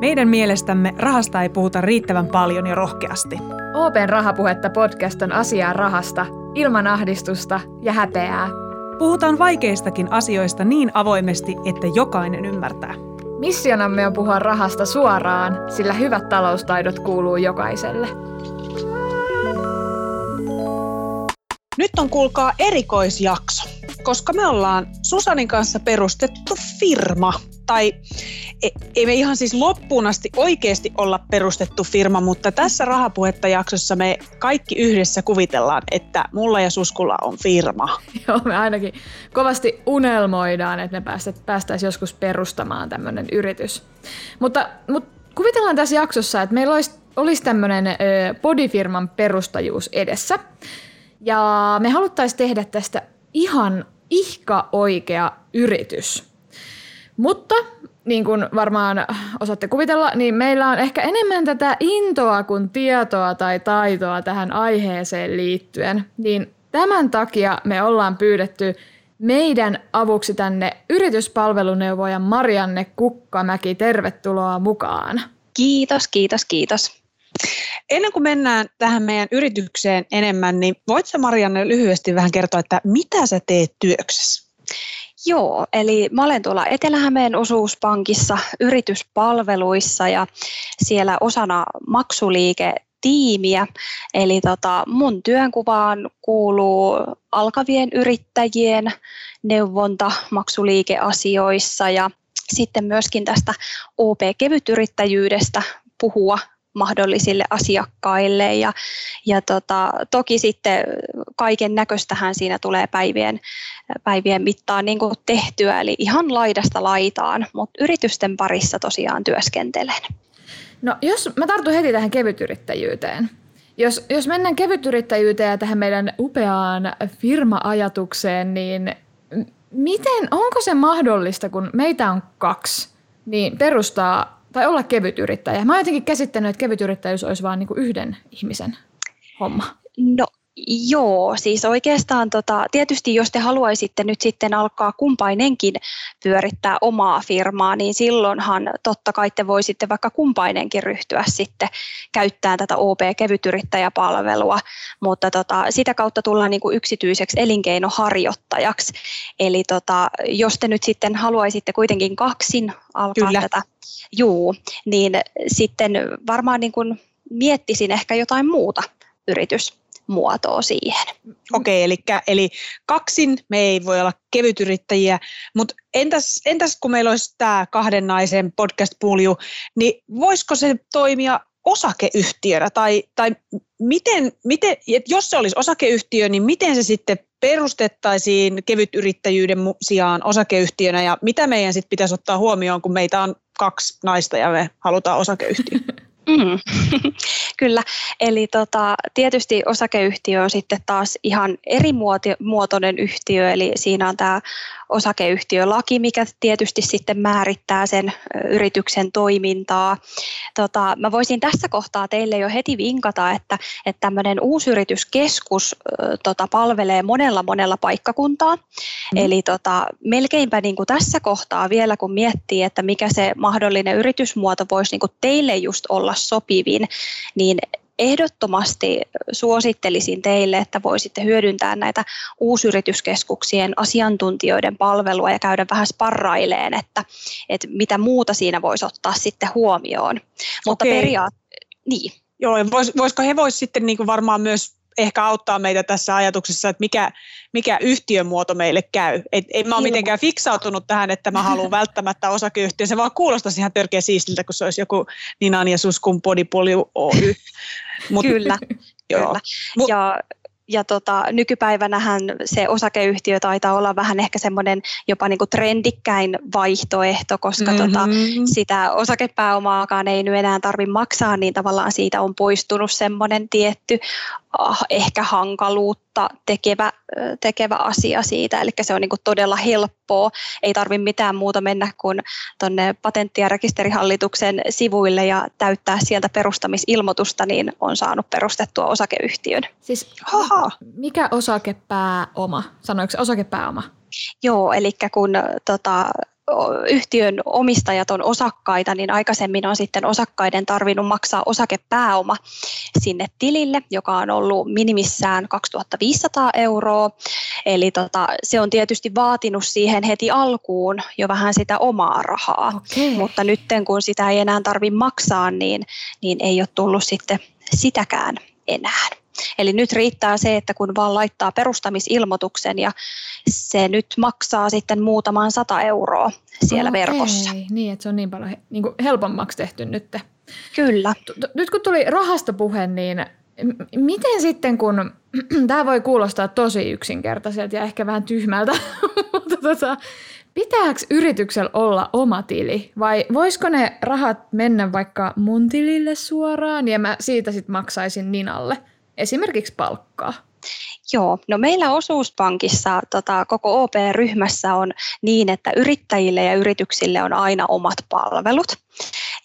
Meidän mielestämme rahasta ei puhuta riittävän paljon ja rohkeasti. Open Rahapuhetta podcast on asiaa rahasta, ilman ahdistusta ja häpeää. Puhutaan vaikeistakin asioista niin avoimesti, että jokainen ymmärtää. Missionamme on puhua rahasta suoraan, sillä hyvät taloustaidot kuuluu jokaiselle. Nyt on kuulkaa erikoisjakso, koska me ollaan Susanin kanssa perustettu firma. Tai e, ei me ihan siis loppuun asti oikeasti olla perustettu firma, mutta tässä rahapuhetta jaksossa me kaikki yhdessä kuvitellaan, että mulla ja Suskulla on firma. Joo, me ainakin kovasti unelmoidaan, että me päästäisiin joskus perustamaan tämmöinen yritys. Mutta, mutta kuvitellaan tässä jaksossa, että meillä olisi, olisi tämmöinen podifirman perustajuus edessä. Ja me haluttaisiin tehdä tästä ihan ihka oikea yritys. Mutta niin kuin varmaan osaatte kuvitella, niin meillä on ehkä enemmän tätä intoa kuin tietoa tai taitoa tähän aiheeseen liittyen. Niin tämän takia me ollaan pyydetty meidän avuksi tänne yrityspalveluneuvoja Marianne Kukkamäki. Tervetuloa mukaan. Kiitos, kiitos, kiitos. Ennen kuin mennään tähän meidän yritykseen enemmän, niin voitko Marianne lyhyesti vähän kertoa, että mitä sä teet työksessä? Joo, eli mä olen tuolla Etelä-Hämeen osuuspankissa yrityspalveluissa ja siellä osana maksuliike tiimiä. Eli tota, mun työnkuvaan kuuluu alkavien yrittäjien neuvonta maksuliikeasioissa ja sitten myöskin tästä OP-kevytyrittäjyydestä puhua mahdollisille asiakkaille ja, ja tota, toki sitten kaiken näköistähän siinä tulee päivien, päivien mittaan niin kuin tehtyä, eli ihan laidasta laitaan, mutta yritysten parissa tosiaan työskentelen. No jos mä tartun heti tähän kevytyrittäjyyteen. Jos, jos mennään kevytyrittäjyyteen ja tähän meidän upeaan firma-ajatukseen, niin miten, onko se mahdollista, kun meitä on kaksi, niin perustaa tai olla kevytyrittäjä. Mä oon jotenkin käsittänyt, että kevytyrittäjyys olisi vain niin yhden ihmisen homma. No Joo, siis oikeastaan tota, tietysti jos te haluaisitte nyt sitten alkaa kumpainenkin pyörittää omaa firmaa, niin silloinhan totta kai te voisitte vaikka kumpainenkin ryhtyä sitten käyttämään tätä OP-kevytyrittäjäpalvelua, mutta tota, sitä kautta tullaan niin kuin yksityiseksi elinkeinoharjoittajaksi. Eli tota, jos te nyt sitten haluaisitte kuitenkin kaksin alkaa Kyllä. tätä, juu, niin sitten varmaan niin kuin miettisin ehkä jotain muuta yritys muotoa siihen. Okei, okay, eli, eli kaksin me ei voi olla kevytyrittäjiä, mutta entäs, entäs kun meillä olisi tämä kahden naisen podcast pulju, niin voisiko se toimia osakeyhtiönä tai, tai miten, miten, jos se olisi osakeyhtiö, niin miten se sitten perustettaisiin kevytyrittäjyyden sijaan osakeyhtiönä ja mitä meidän sitten pitäisi ottaa huomioon, kun meitä on kaksi naista ja me halutaan osakeyhtiö? Mm. Kyllä, eli tota, tietysti osakeyhtiö on sitten taas ihan eri muotoinen yhtiö, eli siinä on tämä osakeyhtiölaki, mikä tietysti sitten määrittää sen yrityksen toimintaa. Tota, mä voisin tässä kohtaa teille jo heti vinkata, että, että tämmöinen uusyrityskeskus tota, palvelee monella monella paikkakuntaa. Mm. Eli tota, melkeinpä niin kuin tässä kohtaa vielä, kun miettii, että mikä se mahdollinen yritysmuoto voisi niin kuin teille just olla sopivin, niin ehdottomasti suosittelisin teille, että voisitte hyödyntää näitä uusyrityskeskuksien asiantuntijoiden palvelua ja käydä vähän sparraileen, että, että mitä muuta siinä voisi ottaa sitten huomioon. Mutta periaatteessa, niin. Joo, vois, voisiko he voisi sitten niin kuin varmaan myös ehkä auttaa meitä tässä ajatuksessa, että mikä, mikä yhtiömuoto meille käy. Et en mä ole mitenkään fiksautunut tähän, että mä haluan välttämättä osakeyhtiö. Se vaan kuulostaisi ihan törkeä siistiltä, kun se olisi joku Ninan ja Suskun Podipolju Oy. Mut, kyllä, joo. kyllä. Mut, ja ja tota, nykypäivänähän se osakeyhtiö taitaa olla vähän ehkä semmoinen jopa niinku trendikkäin vaihtoehto, koska mm-hmm. tota, sitä osakepääomaakaan ei nyt enää tarvitse maksaa, niin tavallaan siitä on poistunut semmoinen tietty ehkä hankaluutta tekevä, tekevä asia siitä, eli se on niinku todella helppoa, ei tarvitse mitään muuta mennä kuin tuonne patentti- ja rekisterihallituksen sivuille ja täyttää sieltä perustamisilmoitusta, niin on saanut perustettua osakeyhtiön. Siis Aha. mikä osakepääoma? Sanoiko osakepääoma? Joo, eli kun tota, yhtiön omistajat on osakkaita, niin aikaisemmin on sitten osakkaiden tarvinnut maksaa osakepääoma sinne tilille, joka on ollut minimissään 2500 euroa. Eli tota, se on tietysti vaatinut siihen heti alkuun jo vähän sitä omaa rahaa, okay. mutta nyt kun sitä ei enää tarvitse maksaa, niin, niin ei ole tullut sitten sitäkään enää. Eli nyt riittää se, että kun vaan laittaa perustamisilmoituksen ja se nyt maksaa sitten muutaman sata euroa siellä okay. verkossa. Niin, että se on niin paljon niin kuin helpommaksi tehty nyt. Kyllä. Nyt kun tuli rahasta puhe, niin miten sitten kun, tämä voi kuulostaa tosi yksinkertaiselta ja ehkä vähän tyhmältä, mutta tota, pitääkö yrityksellä olla oma tili vai voisiko ne rahat mennä vaikka mun tilille suoraan ja mä siitä sitten maksaisin Ninalle – esimerkiksi palkkaa? Joo, no meillä osuuspankissa tota, koko OP-ryhmässä on niin, että yrittäjille ja yrityksille on aina omat palvelut.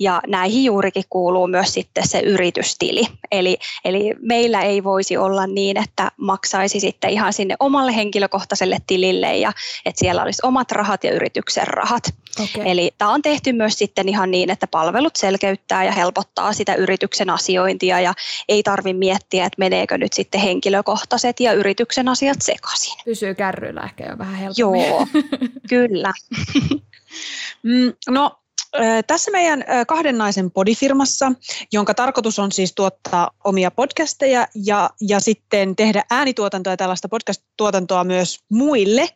Ja näihin juurikin kuuluu myös sitten se yritystili. Eli, eli meillä ei voisi olla niin, että maksaisi sitten ihan sinne omalle henkilökohtaiselle tilille ja että siellä olisi omat rahat ja yrityksen rahat. Okay. Eli tämä on tehty myös sitten ihan niin, että palvelut selkeyttää ja helpottaa sitä yrityksen asiointia ja ei tarvi miettiä, että meneekö nyt sitten henkilökohtaiset ja yrityksen asiat sekaisin. Pysyy kärryillä ehkä jo vähän helpommin. Joo, kyllä. Mm, no tässä meidän kahden naisen podifirmassa, jonka tarkoitus on siis tuottaa omia podcasteja ja, ja sitten tehdä äänituotantoa ja tällaista podcast-tuotantoa myös muille,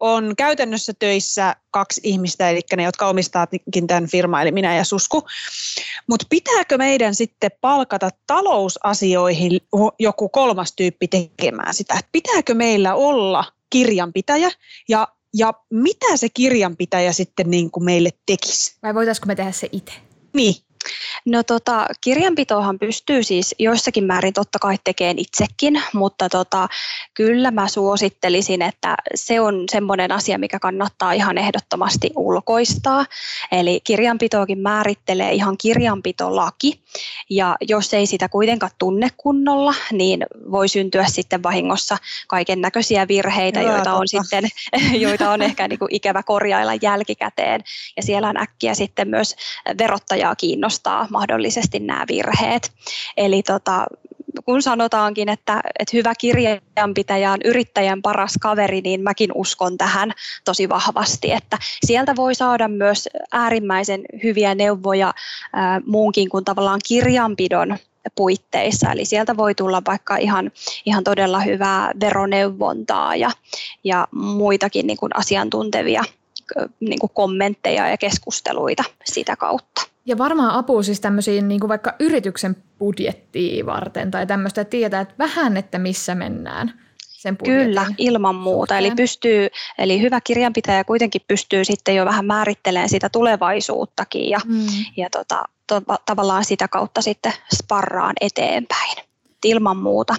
on käytännössä töissä kaksi ihmistä, eli ne, jotka omistaakin tämän firman, eli minä ja Susku. Mutta pitääkö meidän sitten palkata talousasioihin joku kolmas tyyppi tekemään sitä? Pitääkö meillä olla kirjanpitäjä ja ja mitä se kirjanpitäjä sitten niin kuin meille tekisi? Vai voitaisiko me tehdä se itse? Niin. No tota, kirjanpitohan pystyy siis joissakin määrin totta kai tekemään itsekin, mutta tota, kyllä mä suosittelisin, että se on semmoinen asia, mikä kannattaa ihan ehdottomasti ulkoistaa. Eli kirjanpitoakin määrittelee ihan kirjanpitolaki, ja jos ei sitä kuitenkaan tunne kunnolla, niin voi syntyä sitten vahingossa kaiken näköisiä virheitä, Hyvä, joita on, sitten, joita on ehkä niin kuin ikävä korjailla jälkikäteen. Ja siellä on äkkiä sitten myös verottajaa kiinnostaa mahdollisesti nämä virheet. Eli tota, kun sanotaankin, että, että hyvä kirjanpitäjä on yrittäjän paras kaveri, niin mäkin uskon tähän tosi vahvasti, että sieltä voi saada myös äärimmäisen hyviä neuvoja ää, muunkin kuin tavallaan kirjanpidon puitteissa. Eli sieltä voi tulla vaikka ihan, ihan todella hyvää veroneuvontaa ja, ja muitakin niin kuin asiantuntevia niin kuin kommentteja ja keskusteluita sitä kautta. Ja varmaan apua siis tämmöisiin niin kuin vaikka yrityksen budjettiin varten tai tämmöistä, että tietää että vähän, että missä mennään. Sen Kyllä, ilman muuta. Suhteen. Eli, pystyy, eli hyvä kirjanpitäjä kuitenkin pystyy sitten jo vähän määrittelemään sitä tulevaisuuttakin ja, mm. ja tota, to, tavallaan sitä kautta sitten sparraan eteenpäin. Ilman muuta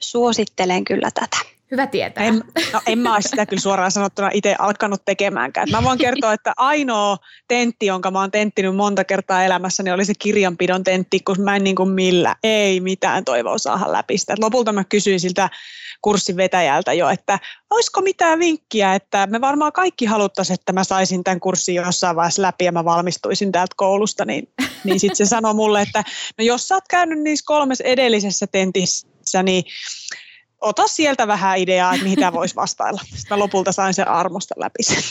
suosittelen kyllä tätä. Hyvä tietää. En, no, en mä ole sitä kyllä suoraan sanottuna itse alkanut tekemäänkään. Mä voin kertoa, että ainoa tentti, jonka mä oon tenttinyt monta kertaa elämässäni, oli se kirjanpidon tentti, kun mä en niin kuin millä, ei mitään toivoa saada läpi sitä. Lopulta mä kysyin siltä kurssin vetäjältä jo, että olisiko mitään vinkkiä, että me varmaan kaikki haluttaisiin, että mä saisin tämän kurssin jossain vaiheessa läpi ja mä valmistuisin täältä koulusta, niin, niin sitten se sanoi mulle, että no jos sä oot käynyt niissä kolmessa edellisessä tentissä, niin ota sieltä vähän ideaa, että mihin tämä voisi vastailla. Sitten mä lopulta sain sen armosta läpi sen.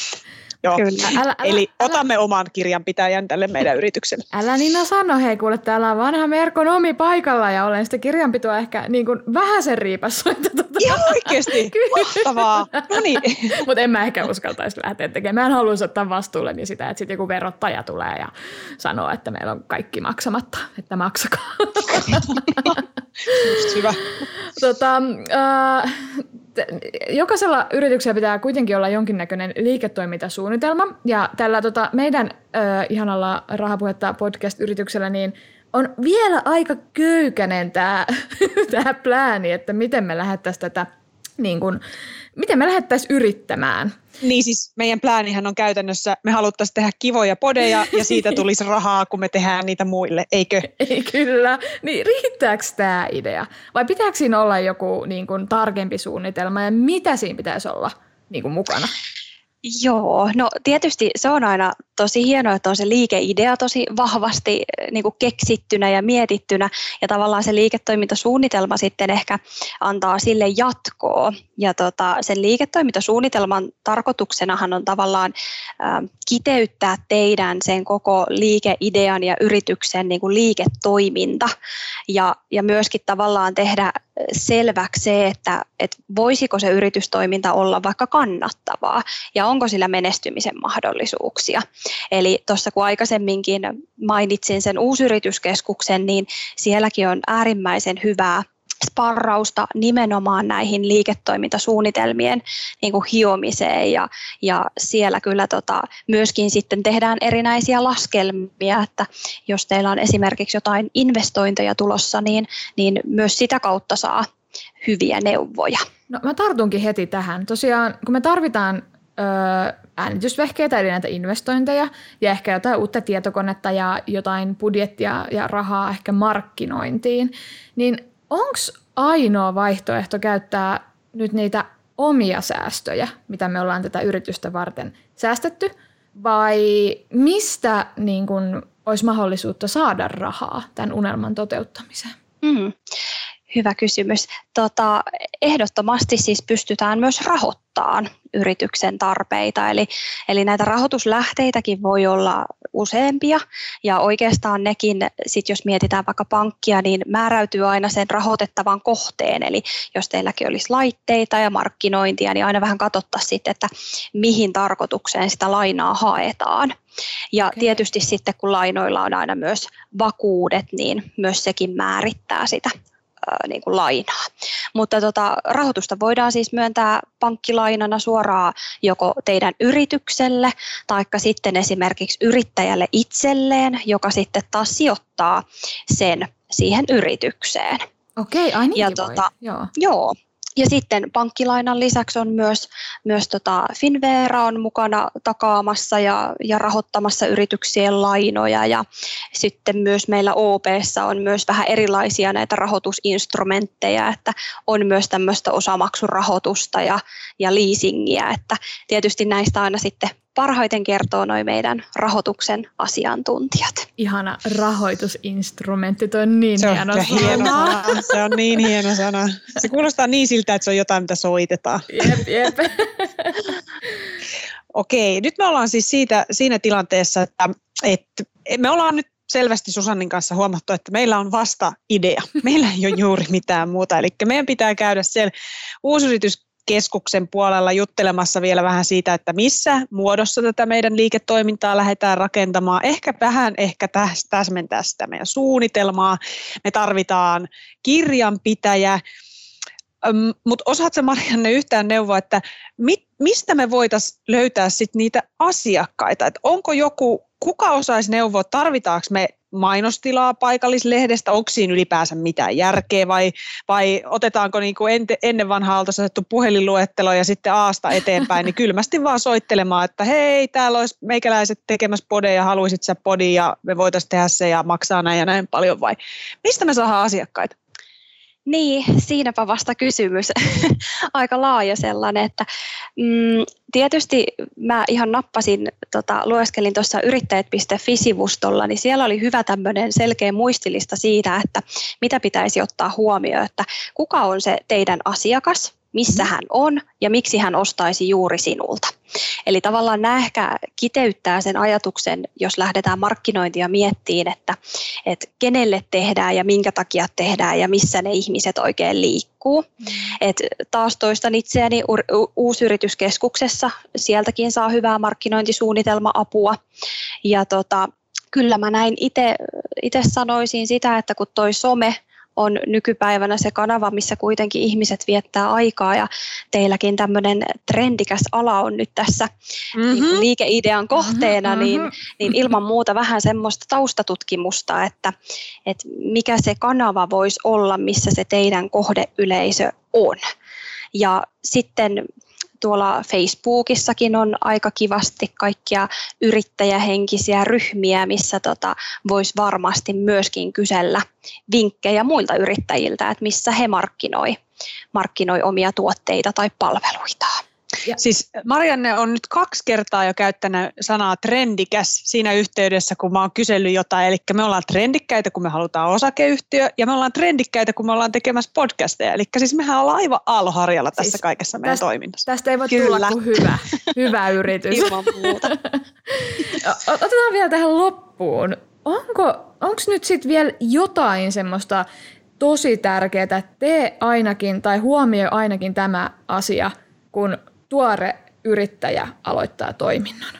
Joo. Kyllä. Älä, älä, Eli älä, otamme älä. oman kirjanpitäjän tälle meidän yritykselle. Älä Nina sano, hei kuule, täällä on vanha merkonomi paikalla ja olen sitä kirjanpitoa ehkä niin kuin vähän sen riipassoita. Tuota. Ihan oikeasti, mahtavaa. No niin. Mutta en mä ehkä uskaltaisi lähteä tekemään. Mä en haluaisi ottaa vastuulle niin sitä, että sitten joku verottaja tulee ja sanoo, että meillä on kaikki maksamatta, että maksakaa. Just hyvä. Tota, äh, jokaisella yrityksellä pitää kuitenkin olla jonkinnäköinen liiketoimintasuunnitelma. Ja tällä tota, meidän äh, ihanalla rahapuhetta podcast-yrityksellä niin on vielä aika köykäinen tämä plääni, että miten me lähdettäisiin tätä niin kun, miten me lähdettäisiin yrittämään. Niin siis meidän pläänihän on käytännössä, me haluttaisiin tehdä kivoja podeja ja siitä tulisi rahaa, kun me tehdään niitä muille, eikö? Ei kyllä. Niin riittääkö tämä idea? Vai pitääkö siinä olla joku niin kuin, tarkempi suunnitelma ja mitä siinä pitäisi olla niin kuin, mukana? Joo, no tietysti se on aina tosi hienoa, että on se liikeidea tosi vahvasti eh, niin kuin keksittynä ja mietittynä ja tavallaan se liiketoimintasuunnitelma sitten ehkä antaa sille jatkoa. Ja tota, sen liiketoimintasuunnitelman tarkoituksenahan on tavallaan äh, kiteyttää teidän sen koko liikeidean ja yrityksen niin kuin liiketoiminta ja, ja myöskin tavallaan tehdä selväksi se, että, että voisiko se yritystoiminta olla vaikka kannattavaa ja onko sillä menestymisen mahdollisuuksia. Eli tuossa kun aikaisemminkin mainitsin sen uusyrityskeskuksen, niin sielläkin on äärimmäisen hyvää sparrausta nimenomaan näihin liiketoimintasuunnitelmien niin kuin hiomiseen ja, ja siellä kyllä tota, myöskin sitten tehdään erinäisiä laskelmia, että jos teillä on esimerkiksi jotain investointeja tulossa, niin, niin myös sitä kautta saa hyviä neuvoja. No mä tartunkin heti tähän. Tosiaan, kun me tarvitaan öö, äänitysvehkeitä, eli näitä investointeja, ja ehkä jotain uutta tietokonetta ja jotain budjettia ja rahaa ehkä markkinointiin, niin onko ainoa vaihtoehto käyttää nyt niitä omia säästöjä, mitä me ollaan tätä yritystä varten säästetty, vai mistä niin kun, olisi mahdollisuutta saada rahaa tämän unelman toteuttamiseen? Mm. Hyvä kysymys. Tota, ehdottomasti siis pystytään myös rahoittamaan yrityksen tarpeita. Eli, eli näitä rahoituslähteitäkin voi olla useampia ja oikeastaan nekin, sit jos mietitään vaikka pankkia, niin määräytyy aina sen rahoitettavan kohteen. Eli jos teilläkin olisi laitteita ja markkinointia, niin aina vähän katsottaisiin sitten, että mihin tarkoitukseen sitä lainaa haetaan. Ja okay. tietysti sitten kun lainoilla on aina myös vakuudet, niin myös sekin määrittää sitä niin kuin lainaa. Mutta tota, rahoitusta voidaan siis myöntää pankkilainana suoraan joko teidän yritykselle tai sitten esimerkiksi yrittäjälle itselleen, joka sitten taas sijoittaa sen siihen yritykseen. Okei, ai ja tota, Joo. joo. Ja sitten pankkilainan lisäksi on myös, myös tota Finvera on mukana takaamassa ja, ja rahoittamassa yrityksien lainoja. Ja sitten myös meillä OPssa on myös vähän erilaisia näitä rahoitusinstrumentteja, että on myös tämmöistä osamaksurahoitusta ja, ja leasingiä, että tietysti näistä aina sitten parhaiten kertoo noin meidän rahoituksen asiantuntijat. Ihana rahoitusinstrumentti, tuo on niin se on hieno, hieno sana. Se on niin hieno sana. Se kuulostaa niin siltä, että se on jotain, mitä soitetaan. Jep, jep. Okei, nyt me ollaan siis siitä, siinä tilanteessa, että, että me ollaan nyt selvästi Susannin kanssa huomattu, että meillä on vasta idea. Meillä ei ole juuri mitään muuta. Eli meidän pitää käydä siellä uusyritys keskuksen puolella juttelemassa vielä vähän siitä, että missä muodossa tätä meidän liiketoimintaa lähdetään rakentamaan. Ehkä vähän ehkä täsmentää sitä meidän suunnitelmaa. Me tarvitaan kirjanpitäjä, mutta osaatko Marianne yhtään neuvoa, että mit, mistä me voitaisiin löytää sit niitä asiakkaita? Et onko joku, kuka osaisi neuvoa, tarvitaanko me mainostilaa paikallislehdestä, onko siinä ylipäänsä mitään järkeä vai, vai otetaanko niin kuin ente, ennen vanhaa oltaisiin otettu puhelinluettelo ja sitten aasta eteenpäin, niin kylmästi vaan soittelemaan, että hei, täällä olisi meikäläiset tekemässä podeja, haluaisit sä podi ja me voitaisiin tehdä se ja maksaa näin ja näin paljon vai mistä me saadaan asiakkaita? Niin, siinäpä vasta kysymys. Aika laaja sellainen, että mm, tietysti mä ihan nappasin, tota, lueskelin tuossa yrittäjät.fi-sivustolla, niin siellä oli hyvä tämmöinen selkeä muistilista siitä, että mitä pitäisi ottaa huomioon, että kuka on se teidän asiakas, missä hän on ja miksi hän ostaisi juuri sinulta. Eli tavallaan nämä ehkä kiteyttää sen ajatuksen, jos lähdetään markkinointia miettiin, että, että kenelle tehdään ja minkä takia tehdään ja missä ne ihmiset oikein liikkuu. Mm. Et taas toistan itseäni uusyrityskeskuksessa, sieltäkin saa hyvää markkinointisuunnitelma-apua. Ja tota, kyllä mä näin itse sanoisin sitä, että kun toi some – on nykypäivänä se kanava, missä kuitenkin ihmiset viettää aikaa ja teilläkin tämmöinen trendikäs ala on nyt tässä mm-hmm. niin liikeidean kohteena, mm-hmm. niin, niin ilman muuta vähän semmoista taustatutkimusta, että, että mikä se kanava voisi olla, missä se teidän kohdeyleisö on. Ja sitten tuolla Facebookissakin on aika kivasti kaikkia yrittäjähenkisiä ryhmiä, missä tota, voisi varmasti myöskin kysellä vinkkejä muilta yrittäjiltä, että missä he markkinoi, markkinoi omia tuotteita tai palveluitaan. Ja. Siis Marianne on nyt kaksi kertaa jo käyttänyt sanaa trendikäs siinä yhteydessä, kun mä oon kysellyt jotain. Eli me ollaan trendikkäitä, kun me halutaan osakeyhtiö, ja me ollaan trendikkäitä, kun me ollaan tekemässä podcasteja. Eli siis mehän ollaan aivan aalloharjalla tässä siis kaikessa meidän tästä, toiminnassa. Tästä ei voi Kyllä. tulla kuin hyvä, hyvä yritys. Ilman muuta. Otetaan vielä tähän loppuun. Onko onko nyt sitten vielä jotain semmoista tosi tärkeää, että tee ainakin tai huomioi ainakin tämä asia, kun tuore yrittäjä aloittaa toiminnan?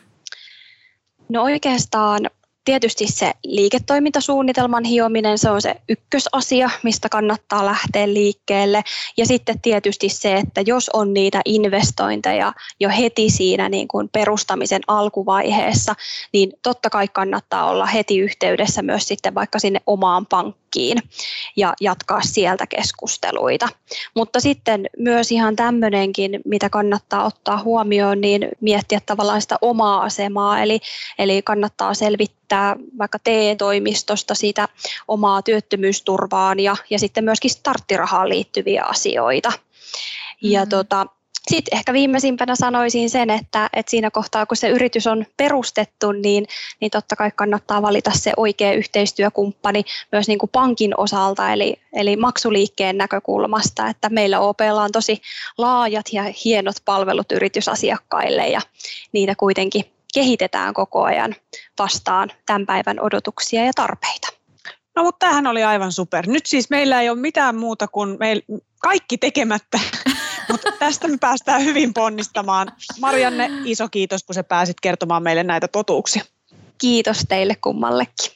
No oikeastaan Tietysti se liiketoimintasuunnitelman hiominen, se on se ykkösasia, mistä kannattaa lähteä liikkeelle. Ja sitten tietysti se, että jos on niitä investointeja jo heti siinä niin kuin perustamisen alkuvaiheessa, niin totta kai kannattaa olla heti yhteydessä myös sitten vaikka sinne omaan pankkiin ja jatkaa sieltä keskusteluita. Mutta sitten myös ihan tämmöinenkin, mitä kannattaa ottaa huomioon, niin miettiä tavallaan sitä omaa asemaa, eli, eli kannattaa selvittää, vaikka TE-toimistosta sitä omaa työttömyysturvaan ja, ja sitten myöskin starttirahaan liittyviä asioita. Mm-hmm. Ja tota, sitten ehkä viimeisimpänä sanoisin sen, että, että siinä kohtaa kun se yritys on perustettu, niin, niin totta kai kannattaa valita se oikea yhteistyökumppani myös niin kuin pankin osalta, eli, eli maksuliikkeen näkökulmasta, että meillä OPlla on tosi laajat ja hienot palvelut yritysasiakkaille ja niitä kuitenkin kehitetään koko ajan vastaan tämän päivän odotuksia ja tarpeita. No mutta tämähän oli aivan super. Nyt siis meillä ei ole mitään muuta kuin meil, kaikki tekemättä, mutta tästä me päästään hyvin ponnistamaan. Marianne, iso kiitos, kun sä pääsit kertomaan meille näitä totuuksia. Kiitos teille kummallekin.